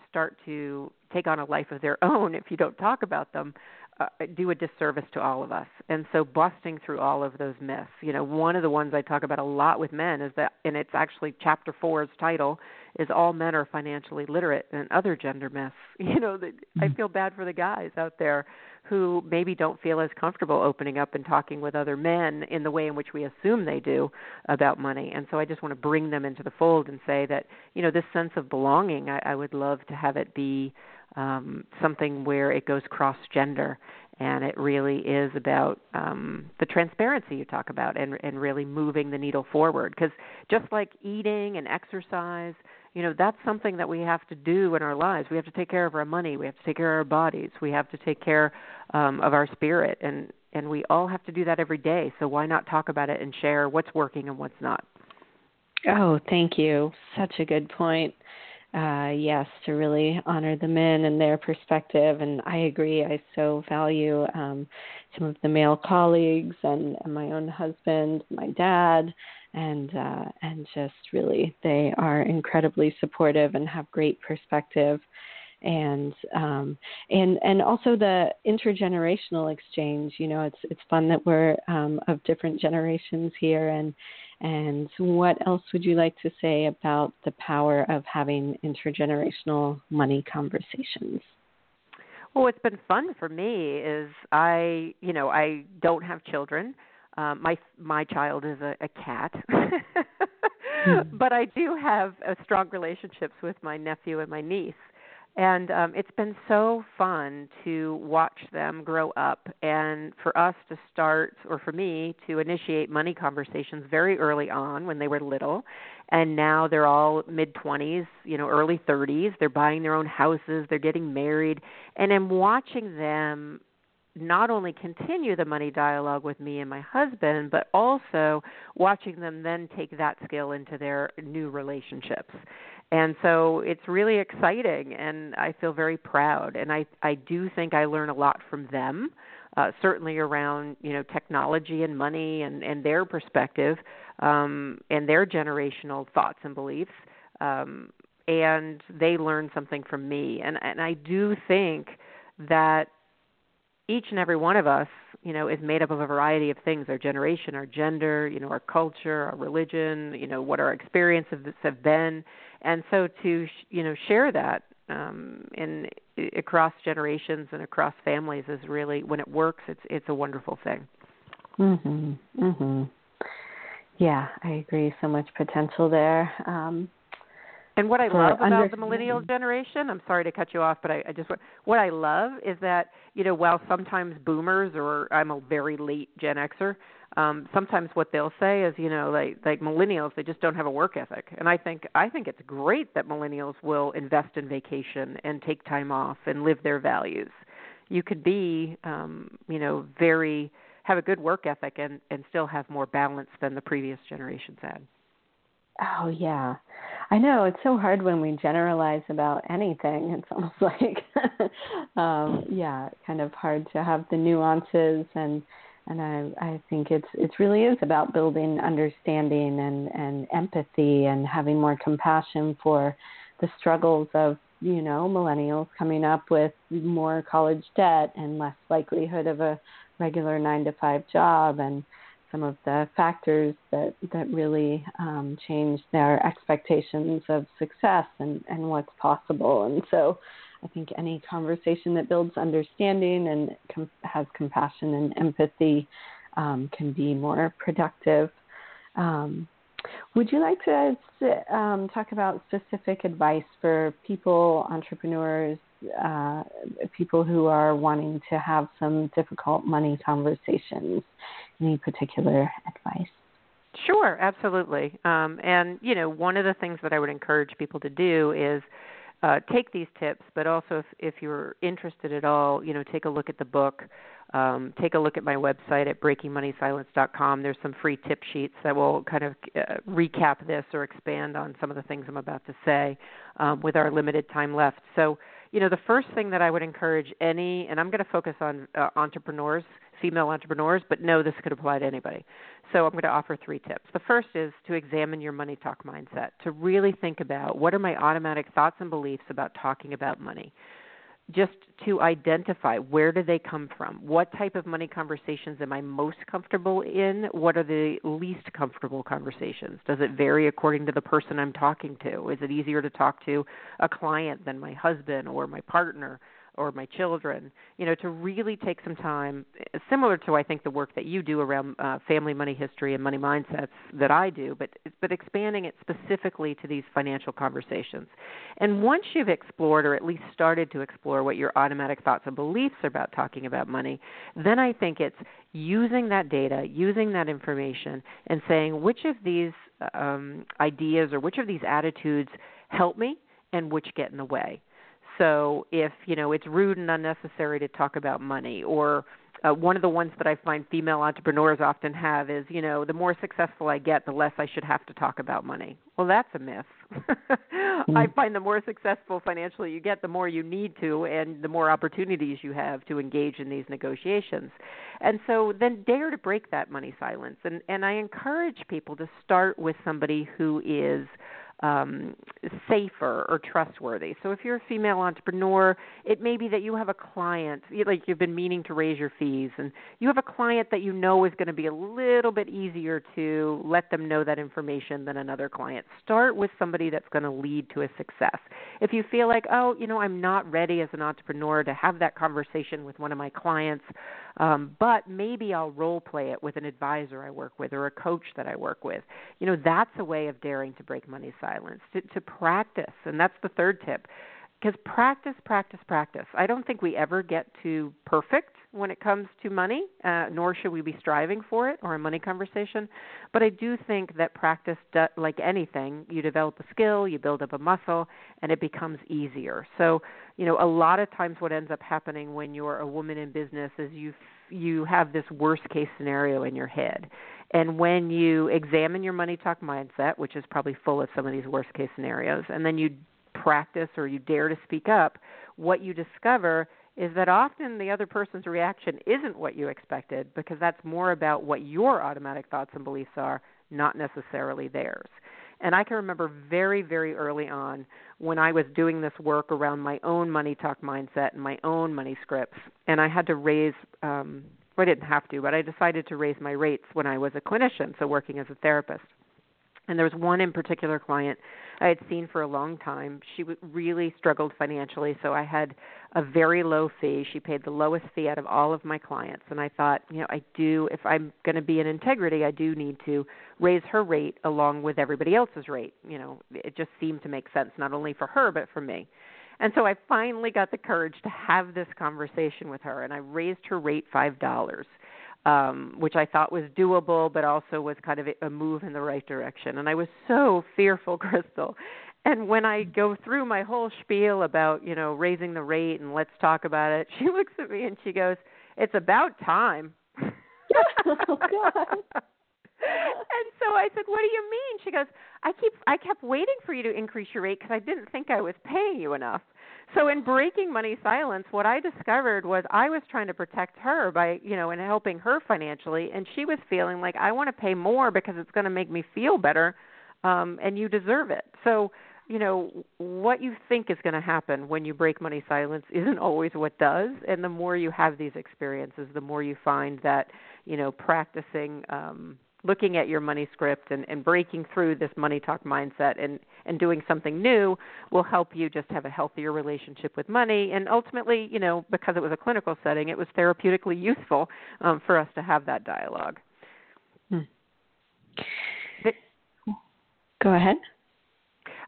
start to take on a life of their (laughs) own if you don't talk about them uh, do a disservice to all of us. And so busting through all of those myths. You know, one of the ones I talk about a lot with men is that and it's actually chapter 4's title is all men are financially literate and other gender myths. (laughs) You know, that I mm-hmm. feel bad for the guys out there who maybe don't feel as comfortable opening up and talking with other men in the way in which we assume they do about money. And so I just want to bring them into the fold and say that, you know, this sense of belonging, I, I would love to have it be um, something where it goes cross gender and it really is about um, the transparency you talk about and, and really moving the needle forward. Because just like eating and exercise you know that's something that we have to do in our lives. We have to take care of our money. We have to take care of our bodies. We have to take care um, of our spirit. And and we all have to do that every day. So why not talk about it and share what's working and what's not? Oh thank you. Such a good point uh, yes, to really honor the men and their perspective. And I agree. I so value um, some of the male colleagues and, and my own husband, my dad, and uh, and just really they are incredibly supportive and have great perspective. And um, and and also the intergenerational exchange. You know, it's it's fun that we're um, of different generations here, and and what else would you like to say about the power of having intergenerational money conversations? Well, what's been fun for me is I, you know, I don't have children. Um, my my child is a, a cat, (laughs) mm. but I do have a strong relationships with my nephew and my niece, and um, it's been so fun to watch them grow up and for us to start or for me to initiate money conversations very early on when they were little. And now they're all mid 20s you know early 30s they're buying their own houses. They're getting married. And i'm watching them not only continue the money dialogue with me and my husband, but also watching them then take that skill into their new relationships and so it's really exciting and i feel very proud. And i i do think i learn a lot from them uh, certainly around you know technology and money and and their perspective um, and their generational thoughts and beliefs um, and they learn something from me. And and i do think that each and every one of us you know is made up of a variety of things. Our generation our gender you know our culture our religion you know what our experiences have been and so to you know share that um in across generations and across families is really when it works it's it's a wonderful thing. Mhm mhm yeah i agree. So much potential there. Um and what I love about the millennial generation, I'm sorry to cut you off, but I, I just what I love is that you know while sometimes boomers or I'm a very late Gen Xer, um, sometimes what they'll say is you know like like millennials they just don't have a work ethic, and I think I think it's great that millennials will invest in vacation and take time off and live their values. You could be um, you know very have a good work ethic and and still have more balance than the previous generations had. Oh yeah. I know it's so hard when we generalize about anything. It's almost (laughs) like um yeah, kind of hard to have the nuances and and I I think it's it really is about building understanding and and empathy and having more compassion for the struggles of you know millennials coming up with more college debt and less likelihood of a regular 9 to 5 job and some of the factors that that really um, change their expectations of success and and what's possible. And so, I think any conversation that builds understanding and com- has compassion and empathy um, can be more productive. Um, would you like to um, talk about specific advice for people, entrepreneurs, uh, people who are wanting to have some difficult money conversations? Any particular advice? Sure, absolutely. Um, and you know, one of the things that I would encourage people to do is uh, take these tips, but also if, if you're interested at all, you know, take a look at the book. Um, take a look at my website at breakingmoneysilence.com. There's some free tip sheets that will kind of uh, recap this or expand on some of the things I'm about to say um, with our limited time left. So, you know, the first thing that I would encourage any, and I'm going to focus on uh, entrepreneurs female entrepreneurs, but no, this could apply to anybody. So I'm going to offer three tips. The first is to examine your money talk mindset, to really think about what are my automatic thoughts and beliefs about talking about money. Just to identify where do they come from? What type of money conversations am I most comfortable in? What are the least comfortable conversations? Does it vary according to the person I'm talking to? Is it easier to talk to a client than my husband or my partner? Or my children, you know, to really take some time, similar to I think the work that you do around uh, family money history and money mindsets that I do, but but expanding it specifically to these financial conversations. And once you've explored or at least started to explore what your automatic thoughts and beliefs are about talking about money, then I think it's using that data, using that information, and saying which of these um, ideas or which of these attitudes help me and which get in the way so if you know it's rude and unnecessary to talk about money or uh, one of the ones that I find female entrepreneurs often have is, you know, the more successful I get, the less I should have to talk about money. Well, that's a myth. mm-hmm. (laughs) I find the more successful financially you get, the more you need to, and the more opportunities you have to engage in these negotiations. And so, then dare to break that money silence. And and I encourage people to start with somebody who is um, safer or trustworthy. So if you're a female entrepreneur, it may be that you have a client, like you've been meaning to raise your fees, and you have a client that you know is going to be a little bit easier to let them know that information than another client. Start with somebody that's going to lead to a success. If you feel like, oh, you know, I'm not ready as an entrepreneur to have that conversation with one of my clients, um, but maybe I'll role play it with an advisor I work with or a coach that I work with. You know, that's a way of daring to break money silence, to, to practice. And that's the third tip. Because practice, practice, practice. I don't think we ever get to perfect when it comes to money, uh, nor should we be striving for it or a money conversation. But I do think that practice, like anything, you develop a skill, you build up a muscle, and it becomes easier. So, you know, a lot of times what ends up happening when you're a woman in business is you you have this worst case scenario in your head. And when you examine your money talk mindset, which is probably full of some of these worst case scenarios, and then you practice or you dare to speak up, what you discover is that often the other person's reaction isn't what you expected because that's more about what your automatic thoughts and beliefs are, not necessarily theirs. And I can remember very, very early on when I was doing this work around my own money talk mindset and my own money scripts, and I had to raise. Um, well, I didn't have to, but I decided to raise my rates when I was a clinician, so working as a therapist. And there was one in particular client I had seen for a long time. She really struggled financially, so I had a very low fee. She paid the lowest fee out of all of my clients, and I thought, you know, I do if I'm going to be in integrity, I do need to raise her rate along with everybody else's rate. You know, it just seemed to make sense not only for her but for me. And so I finally got the courage to have this conversation with her, and I raised her rate five dollars um, which I thought was doable, but also was kind of a move in the right direction. And I was so fearful, (laughs) Crystal. And when I go through my whole spiel about, you know, raising the rate and let's talk about it, she (laughs) looks at me and she goes, "It's about time." (laughs) oh God. and so I said, "What do you mean?" She goes, "I keep I kept waiting for you to increase your rate because I didn't think I was paying you enough." So in breaking money silence, what I discovered was I was trying to protect her by, you know, and helping her financially, and she was feeling like I want to pay more because it's going to make me feel better, um, and you deserve it. So, you know, what you think is going to happen when you break money silence (laughs) isn't always what does, and the more you have these experiences, the more you find that, you know, practicing um looking at your money script and, and breaking through this money talk mindset and, and doing something new will help you just have a healthier relationship with money. And ultimately, you know, because it was a clinical setting, it was therapeutically useful um, for us to have that dialogue. Hmm. Go ahead.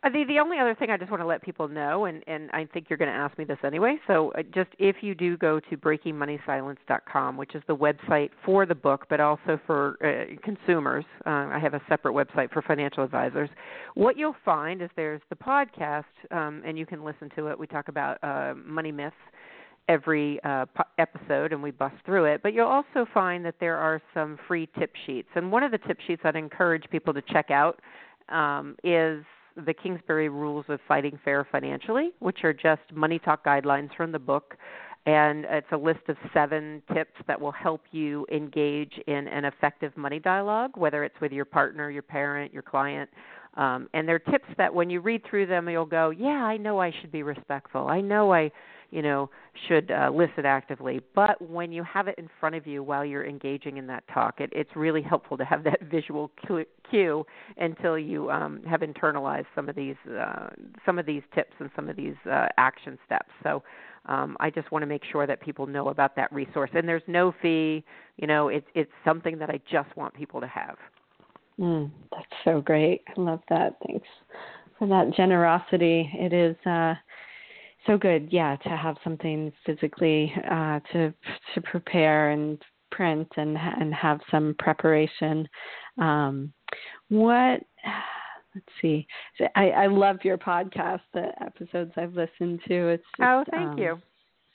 Uh, the the only other thing I just want to let people know, and and I think you're going to ask me this anyway. So uh, just if you do go to breakingmoneysilence.com, which is the website for the book, but also for uh, consumers, uh, I have a separate website for financial advisors. What you'll find is there's the podcast, um, and you can listen to it. We talk about uh, money myths every uh, episode and we bust through it. But you'll also find that there are some free tip sheets. And one of the tip sheets I'd encourage people to check out um, is the Kingsbury Rules of Fighting Fair Financially, which are just money talk guidelines from the book. And it's a list of seven tips that will help you engage in an effective money dialogue, whether it's with your partner, your parent, your client. Um, and they're tips that when you read through them, you'll go, Yeah, I know I should be respectful. I know I you know should uh, listen actively. But when you have it in front of you while you're engaging in that talk it, it's really helpful to have that (laughs) visual cue until you um, have internalized some of these uh, some of these tips and some of these uh, action steps. So um, I just want to make sure that people know about that resource. And there's no fee you know it's it's something that I just want people to have. Mm, that's so great. I love that. Thanks for that generosity. It is uh so good yeah to have something physically uh to to prepare and print and and have some preparation. Um what (sighs) let's see. I i love your podcast the episodes i've listened to. It's just, oh thank um, you.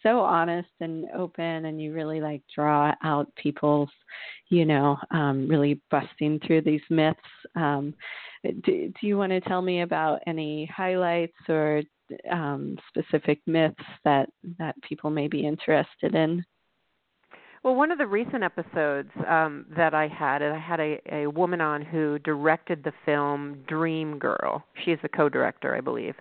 so honest and open, and you really like draw out people's, you know, um, really busting through these myths. Um, do, do you want to tell me about any highlights or um, specific myths that that people may be interested in? Well, one of the recent episodes um, that I had, I had a, a woman on who directed the film Dream Girl. She's the co-director, I believe,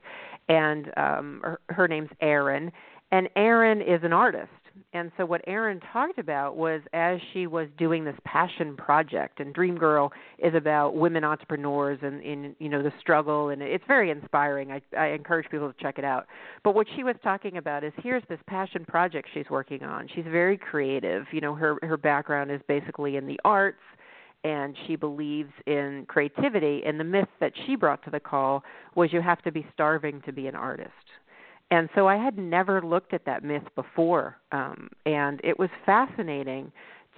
and um, her, her name's Erin. And Erin is an artist, and so what Erin talked about was as she was doing this passion project, and Dream Girl is about women entrepreneurs and in you know the struggle, and it's very inspiring. I, I encourage people to check it out. But what she was talking about is here's this passion project she's working on. She's very creative. You know, her her background is basically in the arts and she believes in creativity and the myth that she brought to the call was you have to be starving to be an artist and so I had never looked at that myth before, um, and it was fascinating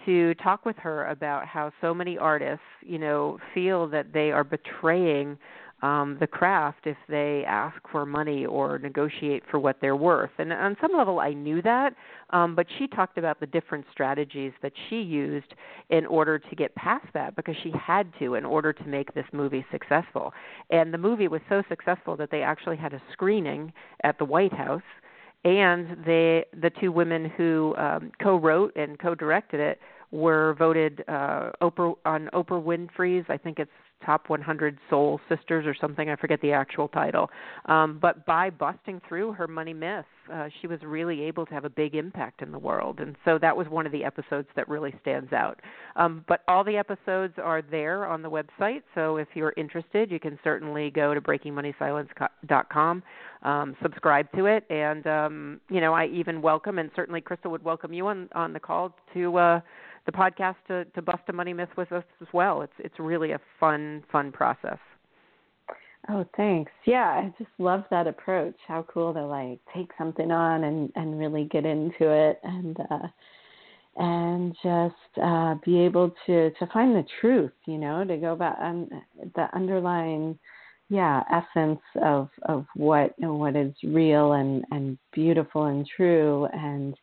to talk with her about how so many artists, you know, feel that they are betraying um, the craft if they ask for money or negotiate for what they're worth. And on some level, I knew that, um, but she talked about the different strategies that she used in order to get past that because she had to in order to make this movie successful. And the movie was so successful that they actually had a screening at the White House. And they, the two women who um, co-wrote and co-directed it were voted uh, Oprah on Oprah Winfrey's. I think it's top 100 soul sisters or something i forget the actual title um, but by busting through her money myth uh, she was really able to have a big impact in the world and so that was one of the episodes that really stands out um, but all the episodes are there on the website so if you're interested you can certainly go to breakingmoneysilence.com um, subscribe to it and um, you know i even welcome and certainly crystal would welcome you on on the call to uh, the podcast to, to bust a money myth with us as well. It's it's really a fun fun process. Oh, thanks. Yeah, I just love that approach. How cool to like take something on and and really get into it and uh and just uh be able to to find the truth, you know, to go back and the underlying yeah, essence of of what what is real and and beautiful and true and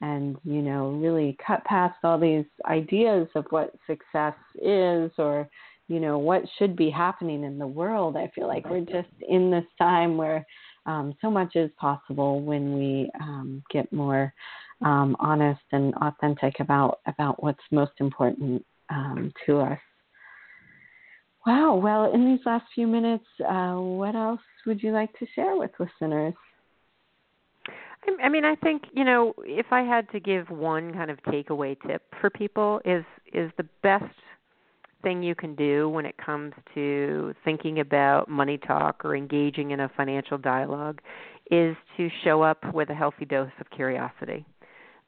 and you know really cut past all these ideas of what success is or you know what should be happening in the world. I feel like we're just in this time where um, so much is possible when we um, get more um, honest and authentic about about what's most important um, to us. Wow. Well in these last few minutes uh, what else would you like to share with listeners? I mean, I think you know, if I had to give one kind of takeaway tip for people, is is the best thing you can do when it comes to thinking about money talk or engaging in a financial dialogue is to show up with a healthy dose of curiosity.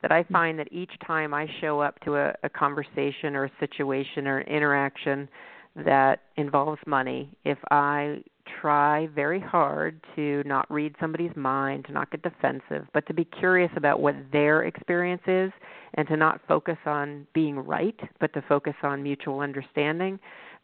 That I mm-hmm. find that each time I show up to a, a conversation or a situation or an interaction that involves money, if I try very hard to not read somebody's mind, to not get defensive, but to be curious about what their experience is and to not focus on being right, but to focus on mutual understanding,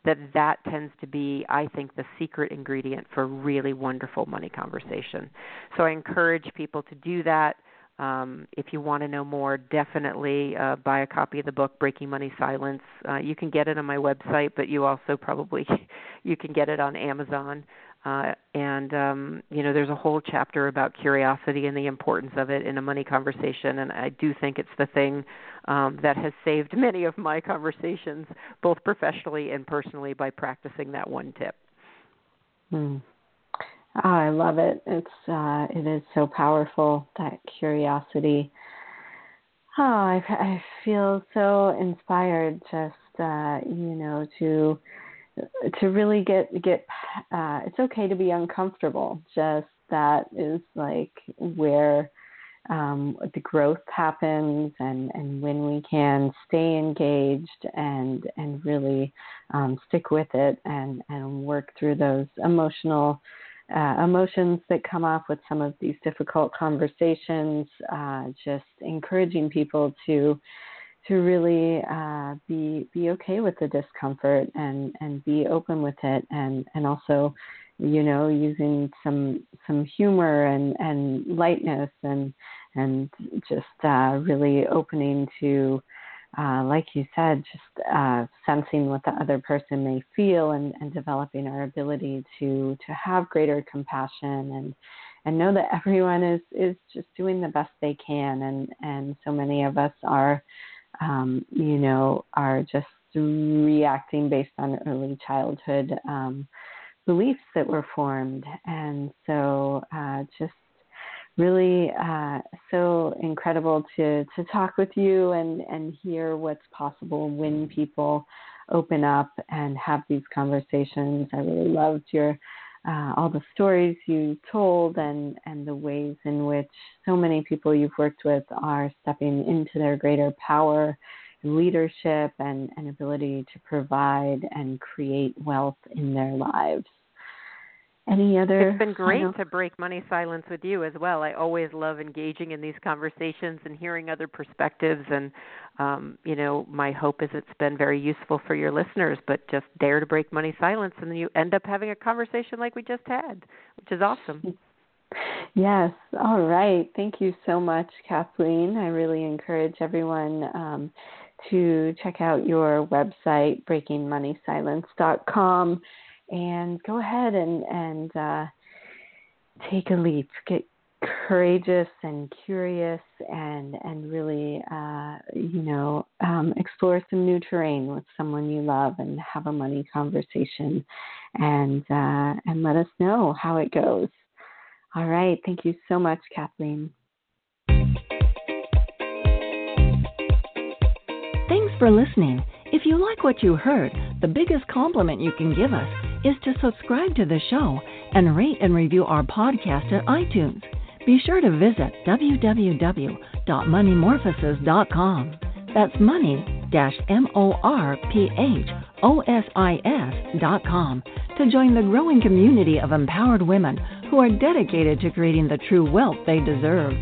that that tends to be I think the secret ingredient for really wonderful money conversation. So I encourage people to do that um, if you want to know more, definitely uh, buy a copy of the book Breaking Money Silence. Uh, you can get it on my website, but you also probably (laughs) you can get it on Amazon. Uh, and um, you know, there's a whole chapter about curiosity and the importance of it in a money conversation. And I do think it's the thing um, that has saved (laughs) many of my conversations, both professionally and personally, by practicing that one tip. Hmm. Oh, I love it. It's uh, it is so powerful that curiosity. Oh, I, I feel so inspired just uh, you know to to really get get. Uh, it's okay to be uncomfortable. Just that is like where um, the growth happens and, and when we can stay engaged and and really um, stick with it and, and work through those emotional uh, emotions that come up with some of these difficult conversations, uh, just encouraging people to to really uh, be be okay with the discomfort and and be open with it and and also you know using some some humor and and lightness and and just uh, really opening to, uh, like you said, just uh, sensing what the other person may feel and, and developing our ability to to have greater compassion and and know that everyone is is just doing the best they can. And and so many of us are um, you know are just reacting based on early childhood um, beliefs that were formed. And so uh, just really uh, so incredible to to talk with you and and hear what's possible when people open up and have these conversations. I really loved your uh, all the stories you told and and the ways in which so many people you've worked with are stepping into their greater power leadership and, and ability to provide and create wealth in their lives any other? It's been great to break money silence with you as well. I always love engaging in these conversations and hearing other perspectives. And, um, you know, my hope is it's been very useful for your listeners. But just dare to break money silence, and then you end up having a conversation like we just had, which is awesome. Yes. All right. Thank you so much, Kathleen. I really encourage everyone um, to check out your website, breakingmoneysilence.com and go ahead and and uh, take a leap. Get courageous and curious, and and really, uh, you know, um, explore some new terrain with someone you love, and have a money conversation, and uh, and let us know how it goes. All right. Thank you so much, Kathleen. Thanks for listening. If you like what you heard, the biggest compliment you can give us is to subscribe to the show and rate and review our podcast at iTunes. Be sure to visit www.moneymorphosis.com. That's money M O R P H O S I S dot com to join the growing community of empowered women who are dedicated to creating the true wealth they deserve.